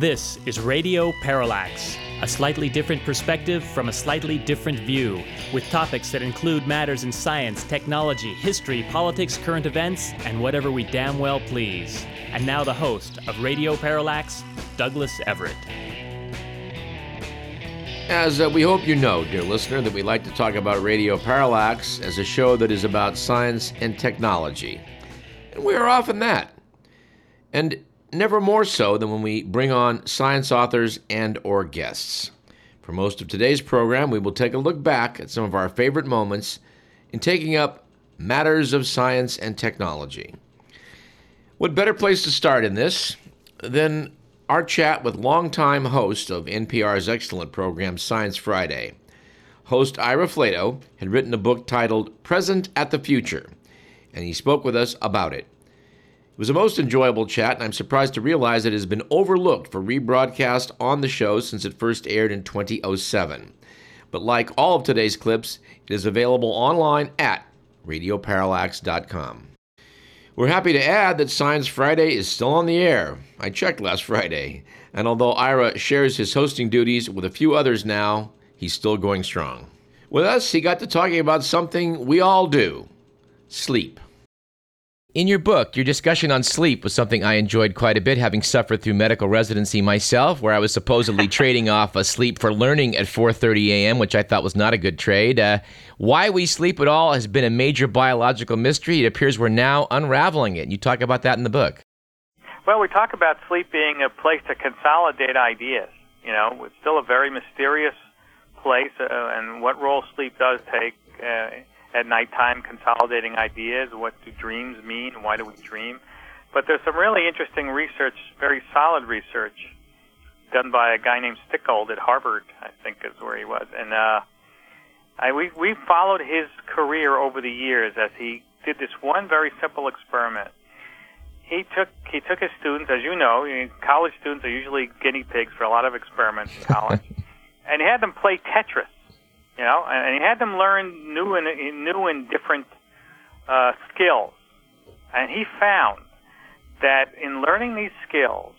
This is Radio Parallax, a slightly different perspective from a slightly different view, with topics that include matters in science, technology, history, politics, current events, and whatever we damn well please. And now the host of Radio Parallax, Douglas Everett. As uh, we hope you know, dear listener, that we like to talk about Radio Parallax as a show that is about science and technology. And we are often that. And never more so than when we bring on science authors and or guests. For most of today's program, we will take a look back at some of our favorite moments in taking up matters of science and technology. What better place to start in this than our chat with longtime host of NPR's excellent program Science Friday. Host Ira Flatow had written a book titled Present at the Future, and he spoke with us about it. It was a most enjoyable chat, and I'm surprised to realize it has been overlooked for rebroadcast on the show since it first aired in 2007. But like all of today's clips, it is available online at radioparallax.com. We're happy to add that Science Friday is still on the air. I checked last Friday, and although Ira shares his hosting duties with a few others now, he's still going strong. With us, he got to talking about something we all do sleep. In your book, your discussion on sleep was something I enjoyed quite a bit, having suffered through medical residency myself, where I was supposedly trading off a sleep for learning at 4:30 a.m., which I thought was not a good trade. Uh, why we sleep at all has been a major biological mystery. It appears we're now unraveling it. You talk about that in the book. Well, we talk about sleep being a place to consolidate ideas. You know, it's still a very mysterious place, uh, and what role sleep does take. Uh, at nighttime consolidating ideas. What do dreams mean? Why do we dream? But there's some really interesting research, very solid research, done by a guy named Stickgold at Harvard, I think is where he was. And uh, I, we, we followed his career over the years as he did this one very simple experiment. He took he took his students, as you know, college students are usually guinea pigs for a lot of experiments in college, and he had them play Tetris you know, and he had them learn new and new and different uh, skills. And he found that in learning these skills,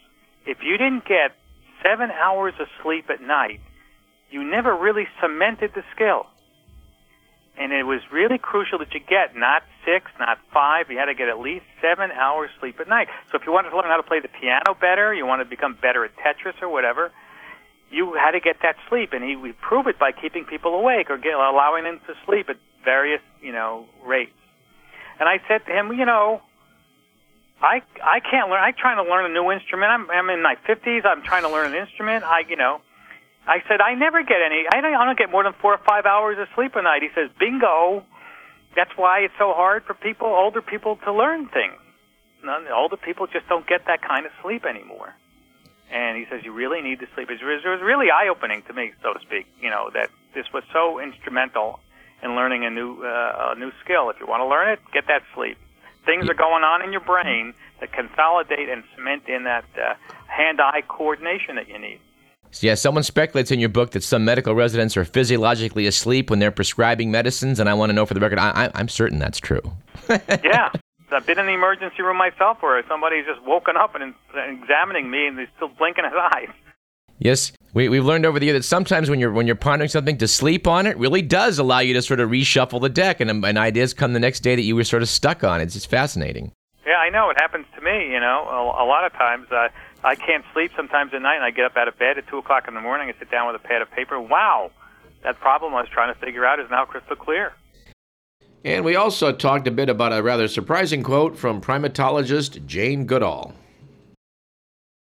if you didn't get seven hours of sleep at night, you never really cemented the skill. And it was really crucial that you get not six, not five. You had to get at least seven hours sleep at night. So if you wanted to learn how to play the piano better, you wanted to become better at Tetris or whatever, you had to get that sleep, and he would prove it by keeping people awake or get, allowing them to sleep at various, you know, rates. And I said to him, you know, I I can't learn. I'm trying to learn a new instrument. I'm I'm in my 50s. I'm trying to learn an instrument. I you know, I said I never get any. I don't I don't get more than four or five hours of sleep a night. He says, bingo. That's why it's so hard for people, older people, to learn things. None, older people just don't get that kind of sleep anymore and he says you really need to sleep. It was, it was really eye opening to me, so to speak. You know that this was so instrumental in learning a new uh, a new skill. If you want to learn it, get that sleep. Things are going on in your brain that consolidate and cement in that uh, hand-eye coordination that you need. Yeah, someone speculates in your book that some medical residents are physiologically asleep when they're prescribing medicines, and I want to know for the record, I, am certain that's true. yeah, I've been in the emergency room myself where somebody's just woken up and examining me and he's still blinking his eyes. Yes, we, we've learned over the year that sometimes when you're when you're pondering something, to sleep on it really does allow you to sort of reshuffle the deck, and, and ideas come the next day that you were sort of stuck on. It's just fascinating. Yeah, I know it happens to me. You know, a, a lot of times uh, I can't sleep sometimes at night, and I get up out of bed at two o'clock in the morning. and sit down with a pad of paper. Wow, that problem I was trying to figure out is now crystal clear. And we also talked a bit about a rather surprising quote from primatologist Jane Goodall.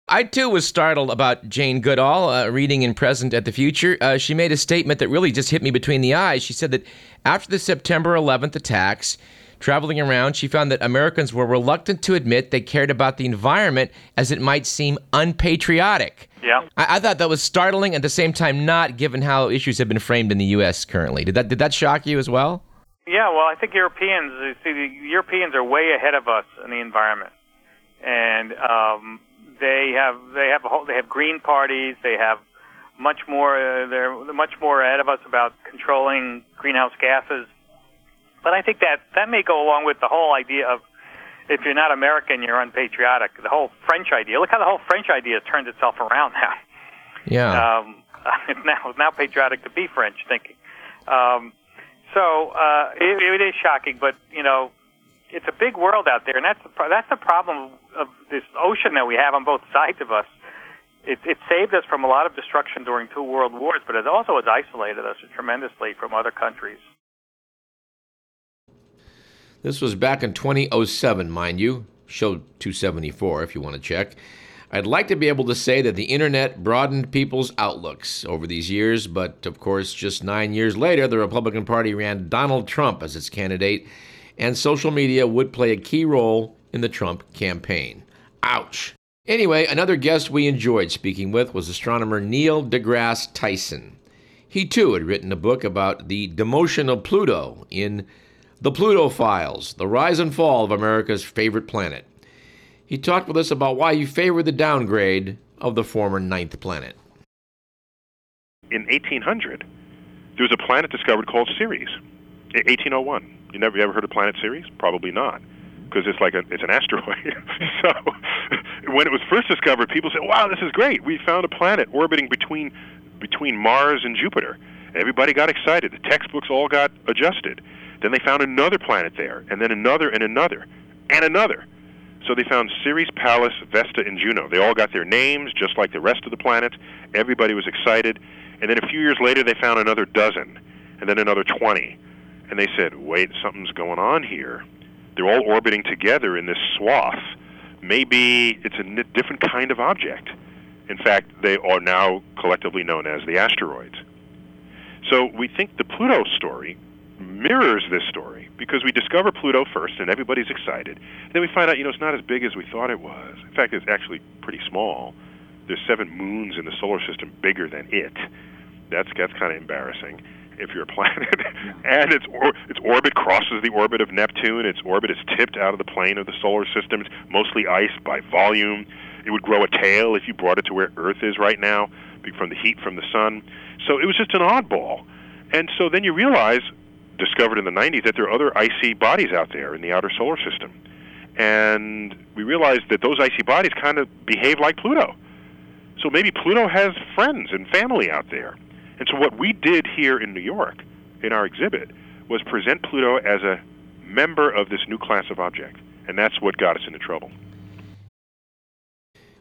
I too was startled about Jane Goodall uh, reading in Present at the Future. Uh, she made a statement that really just hit me between the eyes. She said that after the September 11th attacks, traveling around, she found that Americans were reluctant to admit they cared about the environment as it might seem unpatriotic. Yeah. I, I thought that was startling, at the same time not, given how issues have been framed in the U.S. currently. Did that did that shock you as well? Yeah, well, I think Europeans see the Europeans are way ahead of us in the environment, and um, they have they have a whole, they have green parties. They have much more. Uh, they're much more ahead of us about controlling greenhouse gases. But I think that that may go along with the whole idea of if you're not American, you're unpatriotic. The whole French idea. Look how the whole French idea has turned itself around now. Yeah. Um, it's now it's now patriotic to be French thinking. Um, so uh, it, it is shocking, but you know, it's a big world out there, and that's the, that's the problem of this ocean that we have on both sides of us. It, it saved us from a lot of destruction during two world wars, but it also has isolated us tremendously from other countries. This was back in 2007, mind you. Show 274 if you want to check. I'd like to be able to say that the internet broadened people's outlooks over these years, but of course, just nine years later, the Republican Party ran Donald Trump as its candidate, and social media would play a key role in the Trump campaign. Ouch. Anyway, another guest we enjoyed speaking with was astronomer Neil deGrasse Tyson. He too had written a book about the demotion of Pluto in The Pluto Files The Rise and Fall of America's Favorite Planet. He talked with us about why he favored the downgrade of the former ninth planet. In 1800, there was a planet discovered called Ceres. 1801. You never you ever heard of planet Ceres? Probably not, because it's like a, it's an asteroid. so when it was first discovered, people said, "Wow, this is great! We found a planet orbiting between between Mars and Jupiter." Everybody got excited. The textbooks all got adjusted. Then they found another planet there, and then another, and another, and another. So they found Ceres, Pallas, Vesta, and Juno. They all got their names, just like the rest of the planets. Everybody was excited. And then a few years later, they found another dozen, and then another 20. And they said, wait, something's going on here. They're all orbiting together in this swath. Maybe it's a n- different kind of object. In fact, they are now collectively known as the asteroids. So we think the Pluto story mirrors this story because we discover Pluto first and everybody's excited. And then we find out, you know, it's not as big as we thought it was. In fact, it's actually pretty small. There's seven moons in the solar system bigger than it. That's that's kind of embarrassing if you're a planet. and its or, its orbit crosses the orbit of Neptune. Its orbit is tipped out of the plane of the solar system. It's mostly ice by volume. It would grow a tail if you brought it to where Earth is right now from the heat from the sun. So it was just an oddball. And so then you realize discovered in the 90s that there are other icy bodies out there in the outer solar system. And we realized that those icy bodies kind of behave like Pluto. So maybe Pluto has friends and family out there. And so what we did here in New York in our exhibit was present Pluto as a member of this new class of object. And that's what got us into trouble.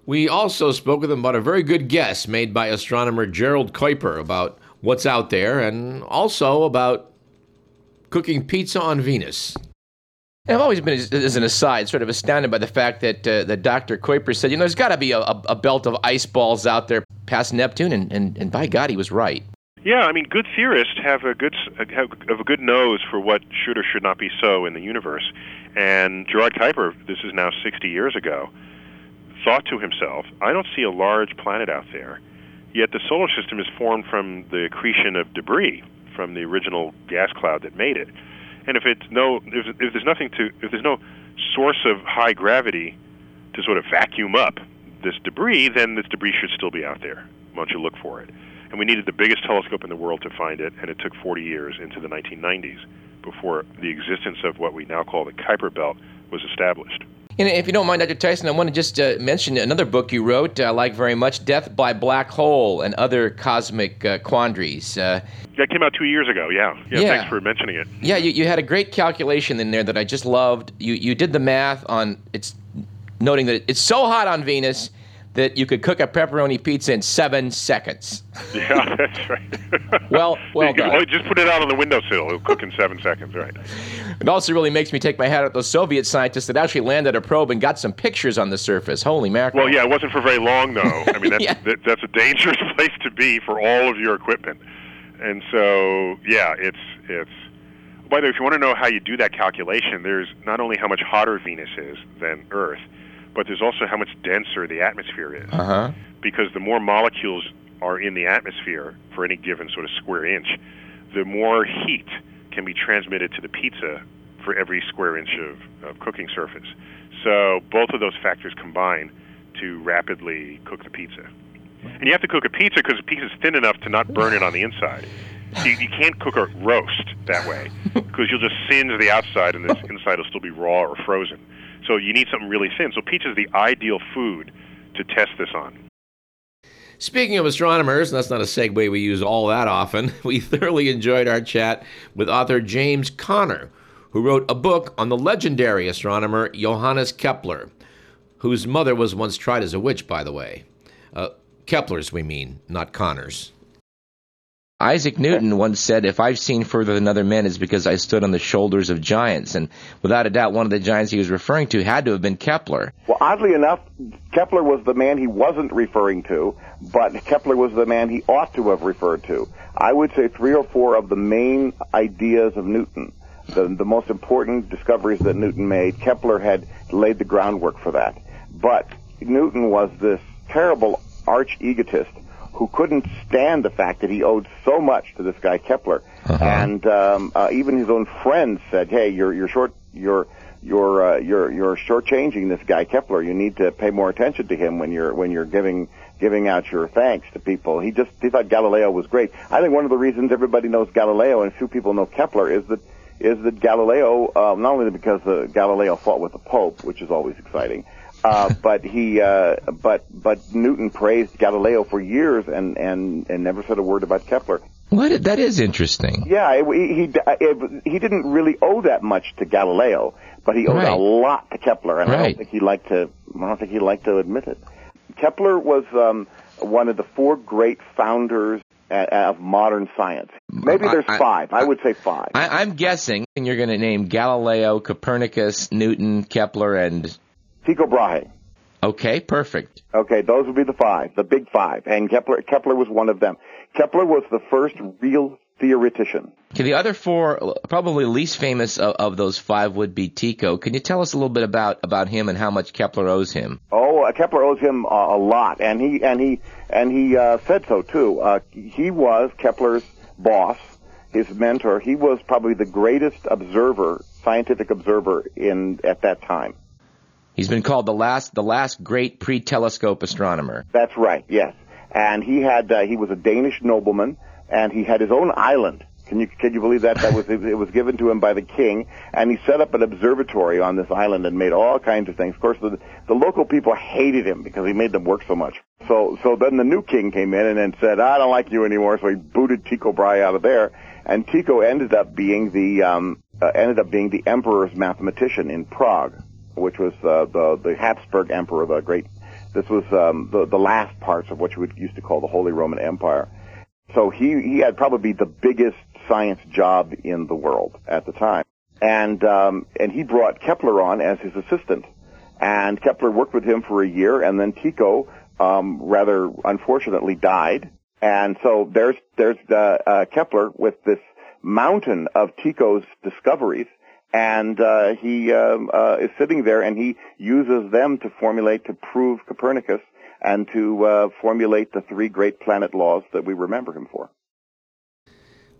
We also spoke with him about a very good guess made by astronomer Gerald Kuiper about what's out there and also about cooking pizza on Venus. I've always been, as an aside, sort of astounded by the fact that uh, that Dr. Kuiper said, you know, there's got to be a, a, belt of ice balls out there past Neptune, and, and, and by God, he was right. Yeah, I mean, good theorists have a good have a good nose for what should or should not be so in the universe. And Gerard Kuiper, this is now 60 years ago, thought to himself, I don't see a large planet out there. Yet the solar system is formed from the accretion of debris from the original gas cloud that made it. And if it's no, if, if there's nothing to, if there's no source of high gravity to sort of vacuum up this debris, then this debris should still be out there. Don't you look for it? And we needed the biggest telescope in the world to find it, and it took 40 years into the 1990s before the existence of what we now call the Kuiper Belt was established. And if you don't mind, Dr. Tyson, I want to just uh, mention another book you wrote, I like very much Death by Black Hole and Other Cosmic uh, Quandaries. Uh, that came out two years ago, yeah. yeah. yeah. Thanks for mentioning it. Yeah, you, you had a great calculation in there that I just loved. You, you did the math on it's noting that it's so hot on Venus that you could cook a pepperoni pizza in seven seconds. Yeah, that's right. well, well done. Just put it out on the windowsill; it'll cook in seven seconds, right? It also really makes me take my hat at those Soviet scientists that actually landed a probe and got some pictures on the surface. Holy mackerel! Well, yeah, it wasn't for very long, though. I mean, that's, yeah. that, that's a dangerous place to be for all of your equipment. And so, yeah, it's it's. By the way, if you want to know how you do that calculation, there's not only how much hotter Venus is than Earth but there's also how much denser the atmosphere is. Uh-huh. Because the more molecules are in the atmosphere for any given sort of square inch, the more heat can be transmitted to the pizza for every square inch of, of cooking surface. So both of those factors combine to rapidly cook the pizza. And you have to cook a pizza because the pizza is thin enough to not burn it on the inside. You, you can't cook a roast that way because you'll just singe the outside and the inside will still be raw or frozen. So you need something really thin. So pizza is the ideal food to test this on. Speaking of astronomers, that's not a segue we use all that often. We thoroughly enjoyed our chat with author James Connor, who wrote a book on the legendary astronomer Johannes Kepler, whose mother was once tried as a witch, by the way. Uh, Kepler's, we mean, not Connor's. Isaac Newton once said, If I've seen further than other men, it's because I stood on the shoulders of giants. And without a doubt, one of the giants he was referring to had to have been Kepler. Well, oddly enough, Kepler was the man he wasn't referring to, but Kepler was the man he ought to have referred to. I would say three or four of the main ideas of Newton, the, the most important discoveries that Newton made, Kepler had laid the groundwork for that. But Newton was this terrible arch egotist who couldn't stand the fact that he owed so much to this guy Kepler, Uh-huh. and um, uh, even his own friends said, "Hey, you're you're short you're you're uh, you're you're shortchanging this guy Kepler. You need to pay more attention to him when you're when you're giving giving out your thanks to people." He just he thought Galileo was great. I think one of the reasons everybody knows Galileo and few people know Kepler is that is that Galileo uh, not only because uh, Galileo fought with the Pope, which is always exciting. Uh, but he, uh, but but Newton praised Galileo for years and and and never said a word about Kepler. What? That is interesting. Yeah, it, he he it, he didn't really owe that much to Galileo, but he owed Right. a lot to Kepler, and I don't think he liked to. I don't think he liked to admit it. Kepler was um, one of the four great founders of modern science. Maybe there's I- I- five. I would say five. I, I'm guessing and you're going to name Galileo, Copernicus, Newton, Kepler, and. Tycho Brahe. Okay, perfect. Okay, those would be the five, the big five, and Kepler Kepler was one of them. Kepler was the first real theoretician. Okay, the other four, probably least famous of, of those five would be Tycho. Can you tell us a little bit about, about him and how much Kepler owes him? Oh, uh, Kepler owes him uh, a lot, and he and he and he uh, said so too. Uh, he was Kepler's boss, his mentor. He was probably the greatest observer, scientific observer in at that time. He's been called the last, the last great pre-telescope astronomer. That's right. Yes, and he had uh, he was a Danish nobleman, and he had his own island. Can you can you believe that? That was it was given to him by the king, and he set up an observatory on this island and made all kinds of things. Of course, the the local people hated him because he made them work so much. So so then the new king came in and then said, "I don't like you anymore." So he booted Tycho Brahe out of there, and Tycho ended up being the um, uh, ended up being the emperor's mathematician in Prague, which was uh, the the Habsburg emperor, the great this was um, the the last parts of what you would used to call the Holy Roman Empire. So he he had probably the biggest science job in the world at the time, and um, and he brought Kepler on as his assistant, and Kepler worked with him for a year, and then Tycho um, rather unfortunately died, and so there's there's uh, uh, Kepler with this mountain of Tycho's discoveries and uh, he um, uh, is sitting there and he uses them to formulate to prove Copernicus and to uh, formulate the three great planet laws that we remember him for.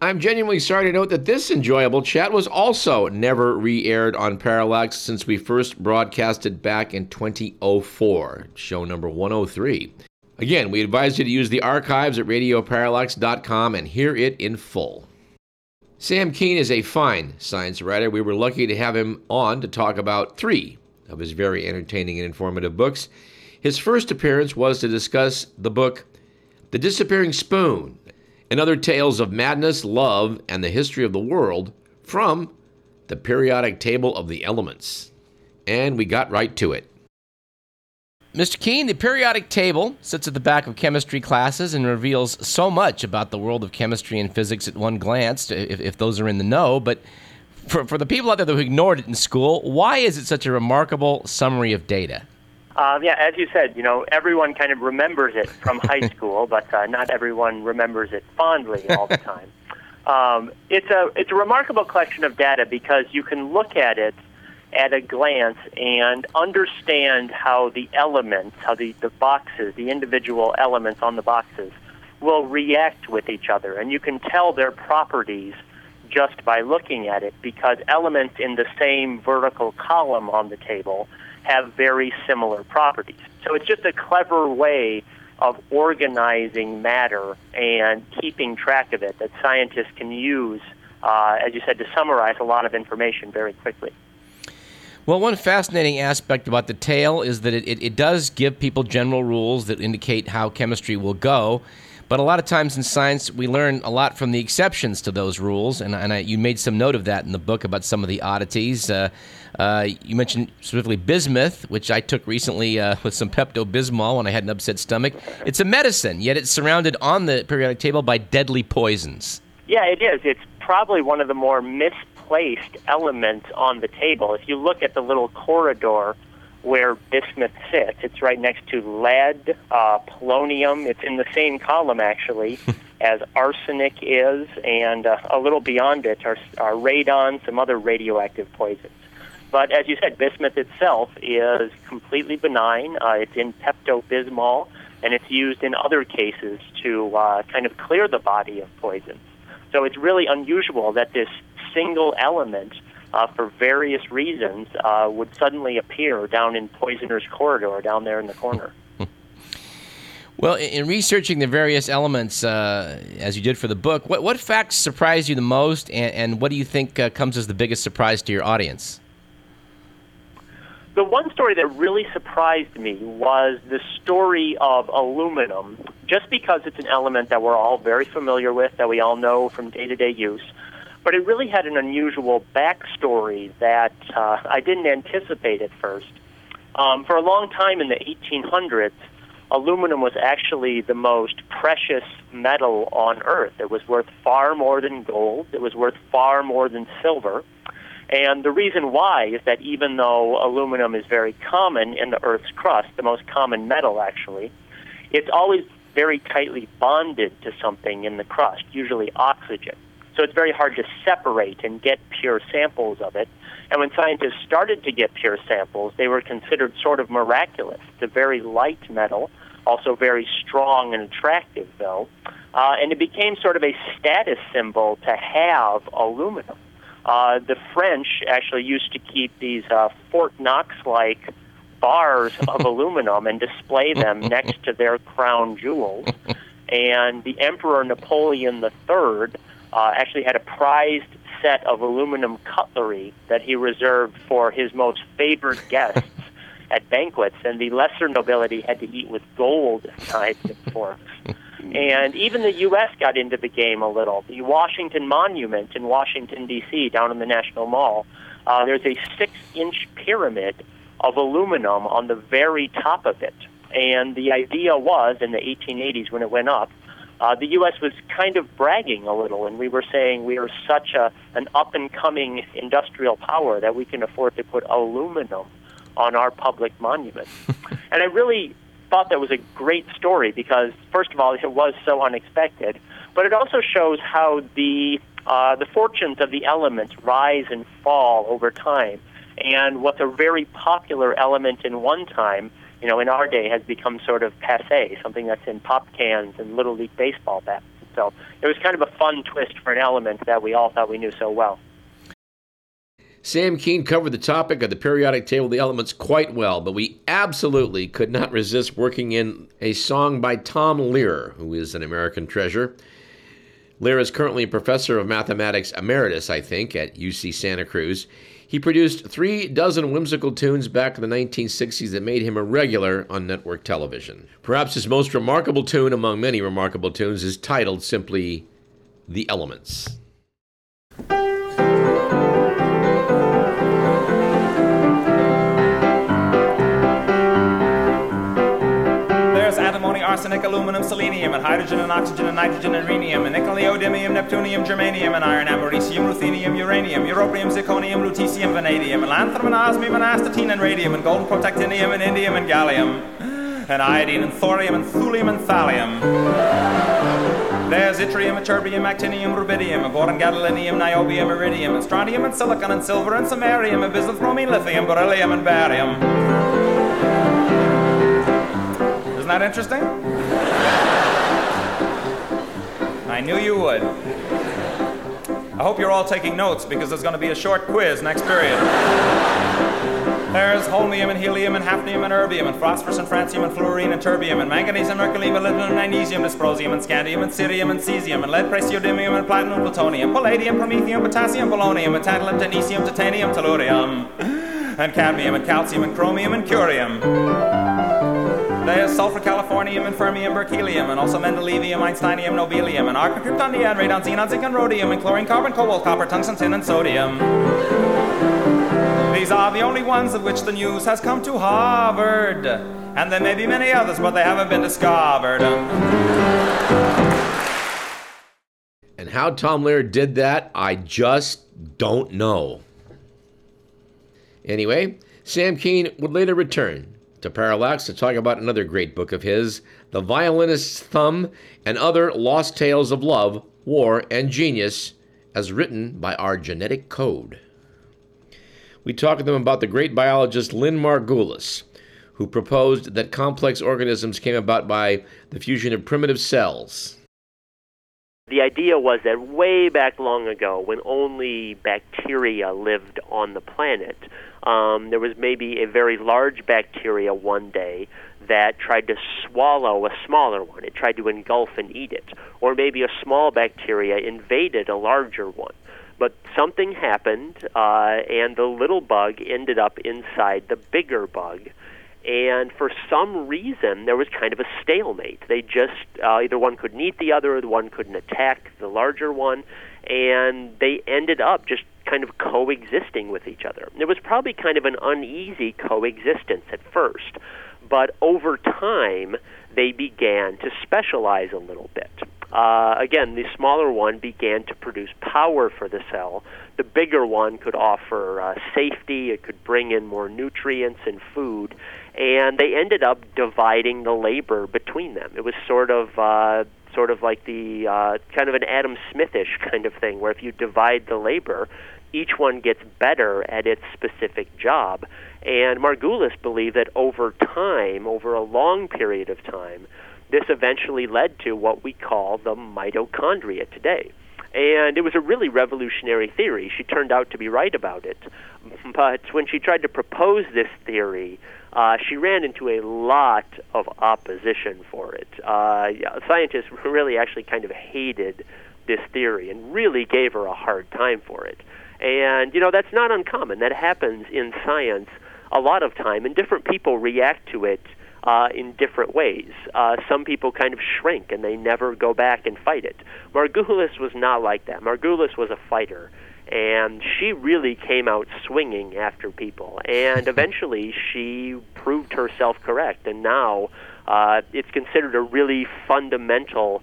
I'm genuinely sorry to note that this enjoyable chat was also never re aired on Parallax since we first broadcasted back in 2004, show number 103. Again, we advise you to use the archives at radioparallax.com and hear it in full. Sam Kean is a fine science writer. We were lucky to have him on to talk about three of his very entertaining and informative books. His first appearance was to discuss the book The Disappearing Spoon and other tales of madness, love, and the history of the world from the periodic table of the elements. And we got right to it. Mr. Kean, the periodic table sits at the back of chemistry classes and reveals so much about the world of chemistry and physics at one glance, if, if those are in the know. But for, for the people out there who ignored it in school, why is it such a remarkable summary of data? Um, yeah, as you said, you know, everyone kind of remembers it from high school, but uh, not everyone remembers it fondly all the time. Um, it's a it's a remarkable collection of data because you can look at it at a glance and understand how the elements, how the, the boxes, the individual elements on the boxes will react with each other. And you can tell their properties just by looking at it because elements in the same vertical column on the table have very similar properties. So it's just a clever way of organizing matter and keeping track of it that scientists can use, uh, as you said, to summarize a lot of information very quickly. Well, one fascinating aspect about the tale is that it, it, it, does give people general rules that indicate how chemistry will go. But a lot of times in science, we learn a lot from the exceptions to those rules. And, and I, you made some note of that in the book about some of the oddities. Uh, uh, you mentioned specifically bismuth, which I took recently uh, with some Pepto Bismol when I had an upset stomach. It's a medicine, yet it's surrounded on the periodic table by deadly poisons. Yeah, it is. It's probably one of the more misplaced elements on the table. If you look at the little corridor where bismuth sits, it's right next to lead, uh, polonium. It's in the same column, actually, as arsenic is, and uh, a little beyond it are, are radon, some other radioactive poisons. But as you said, bismuth itself is completely benign. Uh, it's in Pepto Bismol, and it's used in other cases to uh, kind of clear the body of poisons. So it's really unusual that this single element, uh, for various reasons, uh, would suddenly appear down in Poisoner's Corridor, down there in the corner. Well, in researching the various elements, uh, as you did for the book, what, what facts surprised you the most, and, and what do you think uh, comes as the biggest surprise to your audience? The one story that really surprised me was the story of aluminum, just because it's an element that we're all very familiar with, that we all know from day to day use. But it really had an unusual backstory that uh, I didn't anticipate at first. Um, for a long time in the 1800s, aluminum was actually the most precious metal on Earth. It was worth far more than gold, it was worth far more than silver. And the reason why is that even though aluminum is very common in the Earth's crust, the most common metal actually, it's always very tightly bonded to something in the crust, usually oxygen. So it's very hard to separate and get pure samples of it. And when scientists started to get pure samples, they were considered sort of miraculous. It's a very light metal, also very strong and attractive, though. Uh, and it became sort of a status symbol to have aluminum. Uh, the French actually used to keep these uh, Fort Knox like bars of aluminum and display them next to their crown jewels. And the Emperor Napoleon III uh, actually had a prized set of aluminum cutlery that he reserved for his most favored guests at banquets, and the lesser nobility had to eat with gold knives and forks. And even the U.S. got into the game a little. The Washington Monument in Washington, D.C., down in the National Mall, uh, there's a six inch pyramid of aluminum on the very top of it. And the idea was in the 1880s when it went up, uh, the U.S. was kind of bragging a little, and we were saying we are such a, an up and coming industrial power that we can afford to put aluminum on our public monuments. and I really thought that was a great story because, first of all, it was so unexpected, but it also shows how the uh, the fortunes of the elements rise and fall over time. And what's a very popular element in one time, you know, in our day has become sort of passe, something that's in pop cans and little league baseball bats. So it was kind of a fun twist for an element that we all thought we knew so well. Sam Kean covered the topic of the periodic table of the elements quite well, but we absolutely could not resist working in a song by Tom Lehrer, who is an American treasure. Lehrer is currently a professor of mathematics emeritus, I think, at UC Santa Cruz. He produced three dozen whimsical tunes back in the 1960s that made him a regular on network television. Perhaps his most remarkable tune among many remarkable tunes is titled simply The Elements. Arsenic, aluminum, selenium, and hydrogen and oxygen and nitrogen and rhenium, and nickel, neodymium, neptunium, germanium, and iron, americium, ruthenium, uranium, europium, zirconium, lutetium, vanadium, and lanthanum, and osmium, and astatine, and radium, and golden protactinium, and indium, and gallium, and iodine, and thorium, and thulium, and thallium. There's yttrium, ytterbium, actinium, rubidium, and boron, gadolinium, niobium, iridium, and strontium, and silicon, and silver, and samarium, and bismuth, bromine, lithium, beryllium, and barium. That interesting? I knew you would. I hope you're all taking notes because there's going to be a short quiz next period. There's holmium and helium and hafnium and erbium and phosphorus and francium and fluorine and terbium and manganese and mercury, molybdenum and magnesium, dysprosium and scandium and cerium and cesium and lead, praseodymium and platinum, plutonium, palladium, promethium, potassium, polonium, and tantalum, technetium, titanium, tellurium and cadmium and calcium and chromium and curium. There's sulfur, californium, and fermium, berkelium, and also mendelevium, einsteinium, nobelium, and argon, krypton, neon, radon, xenon, zinc, and rhodium, and chlorine, carbon, cobalt, copper, tungsten, tin, and sodium. These are the only ones of which the news has come to Harvard. And there may be many others, but they haven't been discovered. And how Tom Lehrer did that, I just don't know. Anyway, Sam Kean would later return to Parallax to talk about another great book of his, The Violinist's Thumb and Other Lost Tales of Love, War, and Genius, as written by our genetic code. We talk to them about the great biologist Lynn Margulis, who proposed that complex organisms came about by the fusion of primitive cells. The idea was that way back long ago, when only bacteria lived on the planet, um, there was maybe a very large bacteria one day that tried to swallow a smaller one. It tried to engulf and eat it. Or maybe a small bacteria invaded a larger one. But something happened, uh, and the little bug ended up inside the bigger bug. And for some reason, there was kind of a stalemate. They just, uh, either one couldn't eat the other, the one couldn't attack the larger one. And they ended up just kind of coexisting with each other. It was probably kind of an uneasy coexistence at first, but over time they began to specialize a little bit. Uh, again, the smaller one began to produce power for the cell. The bigger one could offer uh, safety, it could bring in more nutrients and food, and they ended up dividing the labor between them. It was sort of uh, sort of like the uh, kind of an Adam Smithish kind of thing, where if you divide the labor, each one gets better at its specific job. And Margulis believed that over time, over a long period of time, this eventually led to what we call the mitochondria today. And it was a really revolutionary theory. She turned out to be right about it. But when she tried to propose this theory, uh, she ran into a lot of opposition for it. Uh, scientists really actually kind of hated this theory and really gave her a hard time for it. And, you know, that's not uncommon. That happens in science a lot of time, and different people react to it uh, in different ways. Uh, some people kind of shrink and they never go back and fight it. Margulis was not like that. Margulis was a fighter, and she really came out swinging after people. And eventually, she proved herself correct, and now uh, it's considered a really fundamental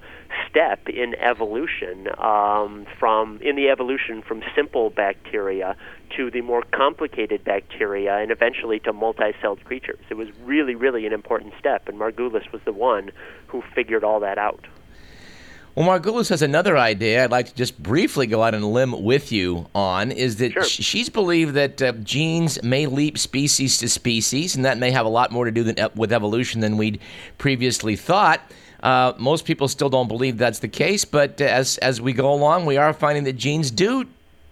step in evolution um, from in the evolution from simple bacteria to the more complicated bacteria and eventually to multi-celled creatures. It was really, really an important step, and Margulis was the one who figured all that out. Well, Margulis has another idea I'd like to just briefly go out on a limb with you on is that sure. she's believed that uh, genes may leap species to species, and that may have a lot more to do than, with evolution than we'd previously thought. Uh, most people still don't believe that's the case, but as as we go along, we are finding that genes do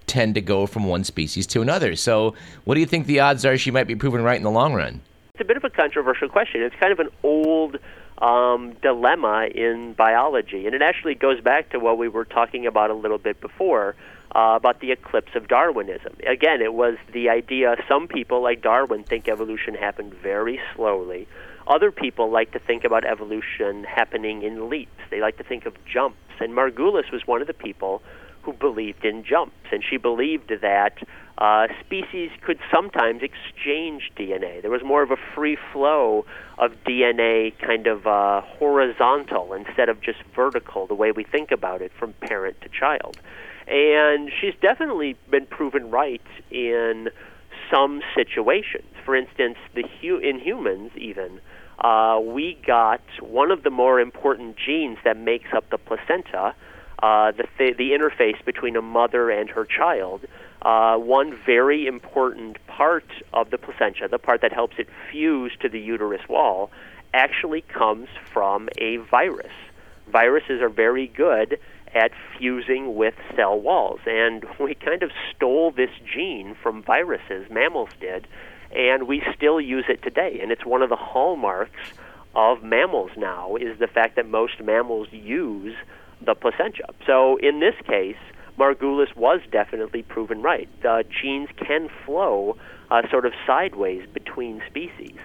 tend to go from one species to another. So, what do you think the odds are she might be proven right in the long run? It's a bit of a controversial question. It's kind of an old um, dilemma in biology, and it actually goes back to what we were talking about a little bit before. Uh, about the eclipse of Darwinism. Again, it was the idea some people, like Darwin, think evolution happened very slowly. Other people like to think about evolution happening in leaps. They like to think of jumps. And Margulis was one of the people who believed in jumps. And she believed that uh, species could sometimes exchange DNA. There was more of a free flow of DNA, kind of uh, horizontal instead of just vertical, the way we think about it from parent to child. And she's definitely been proven right in some situations. For instance, the hu- in humans, even uh, we got one of the more important genes that makes up the placenta, uh, the, th- the interface between a mother and her child. Uh, one very important part of the placenta, the part that helps it fuse to the uterus wall, actually comes from a virus. Viruses are very good at fusing with cell walls, and we kind of stole this gene from viruses, mammals did, and we still use it today. And it's one of the hallmarks of mammals now is the fact that most mammals use the placenta. So in this case, Margulis was definitely proven right. Uh, genes can flow uh, sort of sideways between species.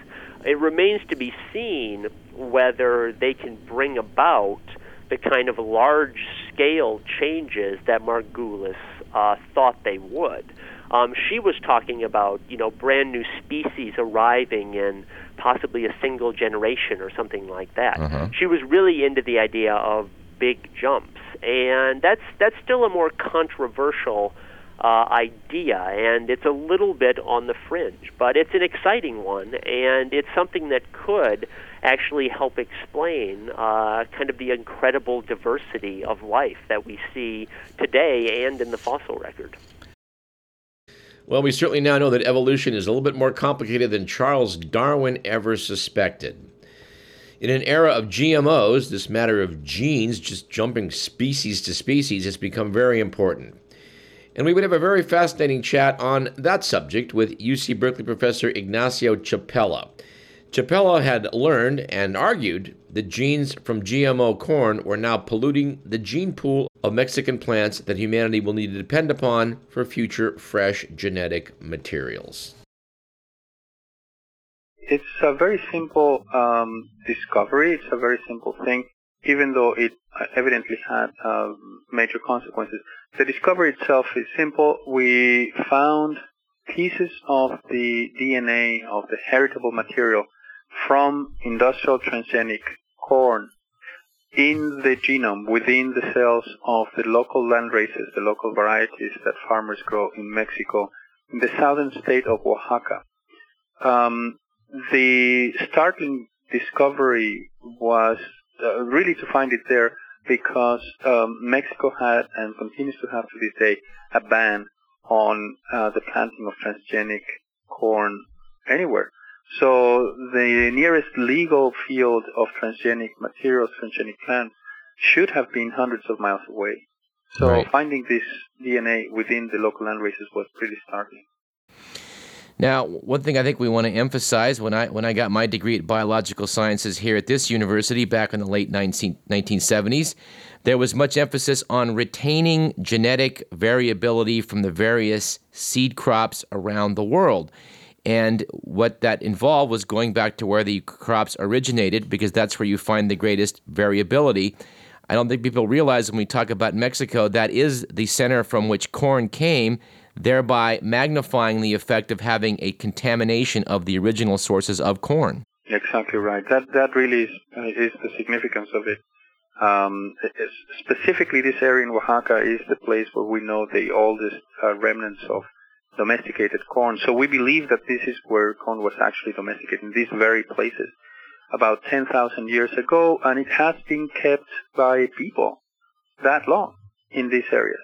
It remains to be seen whether they can bring about the kind of large scale changes that Margulis uh, thought they would. Um, she was talking about, you know, brand new species arriving in possibly a single generation or something like that. Uh-huh. She was really into the idea of big jumps, and that's that's still a more controversial uh, idea, and it's a little bit on the fringe, but it's an exciting one, and it's something that could actually help explain uh, kind of the incredible diversity of life that we see today and in the fossil record. Well, we certainly now know that evolution is a little bit more complicated than Charles Darwin ever suspected. In an era of GMOs, this matter of genes just jumping species to species has become very important. And we would have a very fascinating chat on that subject with UC Berkeley professor Ignacio Chapela. Chapela had learned and argued that genes from GMO corn were now polluting the gene pool of Mexican plants that humanity will need to depend upon for future fresh genetic materials. It's a very simple um, discovery. It's a very simple thing, even though it evidently had um, major consequences. The discovery itself is simple. We found pieces of the DNA of the heritable material from industrial transgenic corn in the genome within the cells of the local land races, the local varieties that farmers grow in Mexico, in the southern state of Oaxaca. Um, the startling discovery was uh, really to find it there because um, Mexico had and continues to have to this day a ban on uh, the planting of transgenic corn anywhere. So the nearest legal field of transgenic materials, transgenic plants, should have been hundreds of miles away. So Right. finding this DNA within the local land races was pretty startling. Now, one thing I think we want to emphasize when I when I got my degree at biological sciences here at this university back in the late 19, 1970s, there was much emphasis on retaining genetic variability from the various seed crops around the world. And what that involved was going back to where the crops originated because that's where you find the greatest variability. I don't think people realize when we talk about Mexico, that is the center from which corn came, thereby magnifying the effect of having a contamination of the original sources of corn. Exactly right. That that really is, uh, is the significance of it. Um, specifically, this area in Oaxaca is the place where we know the oldest uh, remnants of domesticated corn. So we believe that this is where corn was actually domesticated in these very places about 10,000 years ago, and it has been kept by people that long in these areas.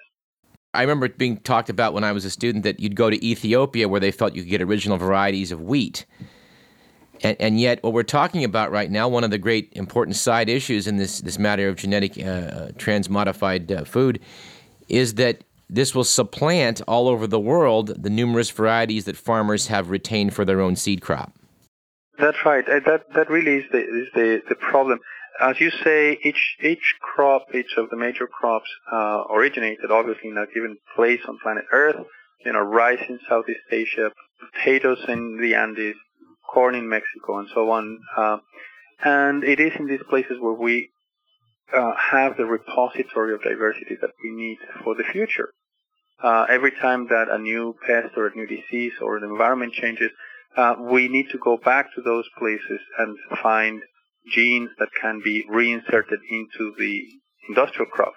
I remember it being talked about when I was a student that you'd go to Ethiopia where they felt you could get original varieties of wheat. And, and yet, what we're talking about right now, one of the great important side issues in this, this matter of genetic uh, transmodified uh, food, is that this will supplant all over the world the numerous varieties that farmers have retained for their own seed crop. That's right. Uh, That that really is the is the, the problem. As you say, each each crop, each of the major crops, uh, originated obviously in a given place on planet Earth. You know, rice in Southeast Asia, potatoes in the Andes, corn in Mexico, and so on. Uh, and it is in these places where we uh, have the repository of diversity that we need for the future. Uh, every time that a new pest or a new disease or the environment changes, uh, we need to go back to those places and find genes that can be reinserted into the industrial crop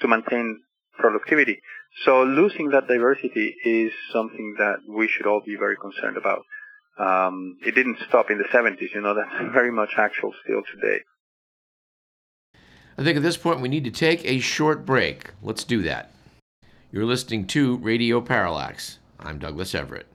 to maintain productivity. So losing that diversity is something that we should all be very concerned about. Um, it didn't stop in the 70s, you know, that's very much actual still today. I think at this point we need to take a short break. Let's do that. You're listening to Radio Parallax. I'm Douglas Everett.